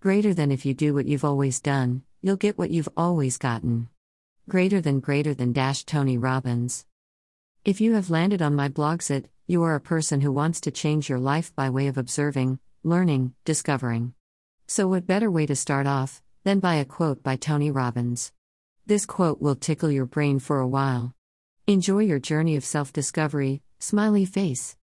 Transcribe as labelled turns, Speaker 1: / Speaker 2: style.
Speaker 1: Greater than if you do what you've always done, you'll get what you've always gotten. Greater than greater than dash Tony Robbins. If you have landed on my blogsit, you are a person who wants to change your life by way of observing, learning, discovering. So, what better way to start off than by a quote by Tony Robbins? This quote will tickle your brain for a while. Enjoy your journey of self discovery, smiley face.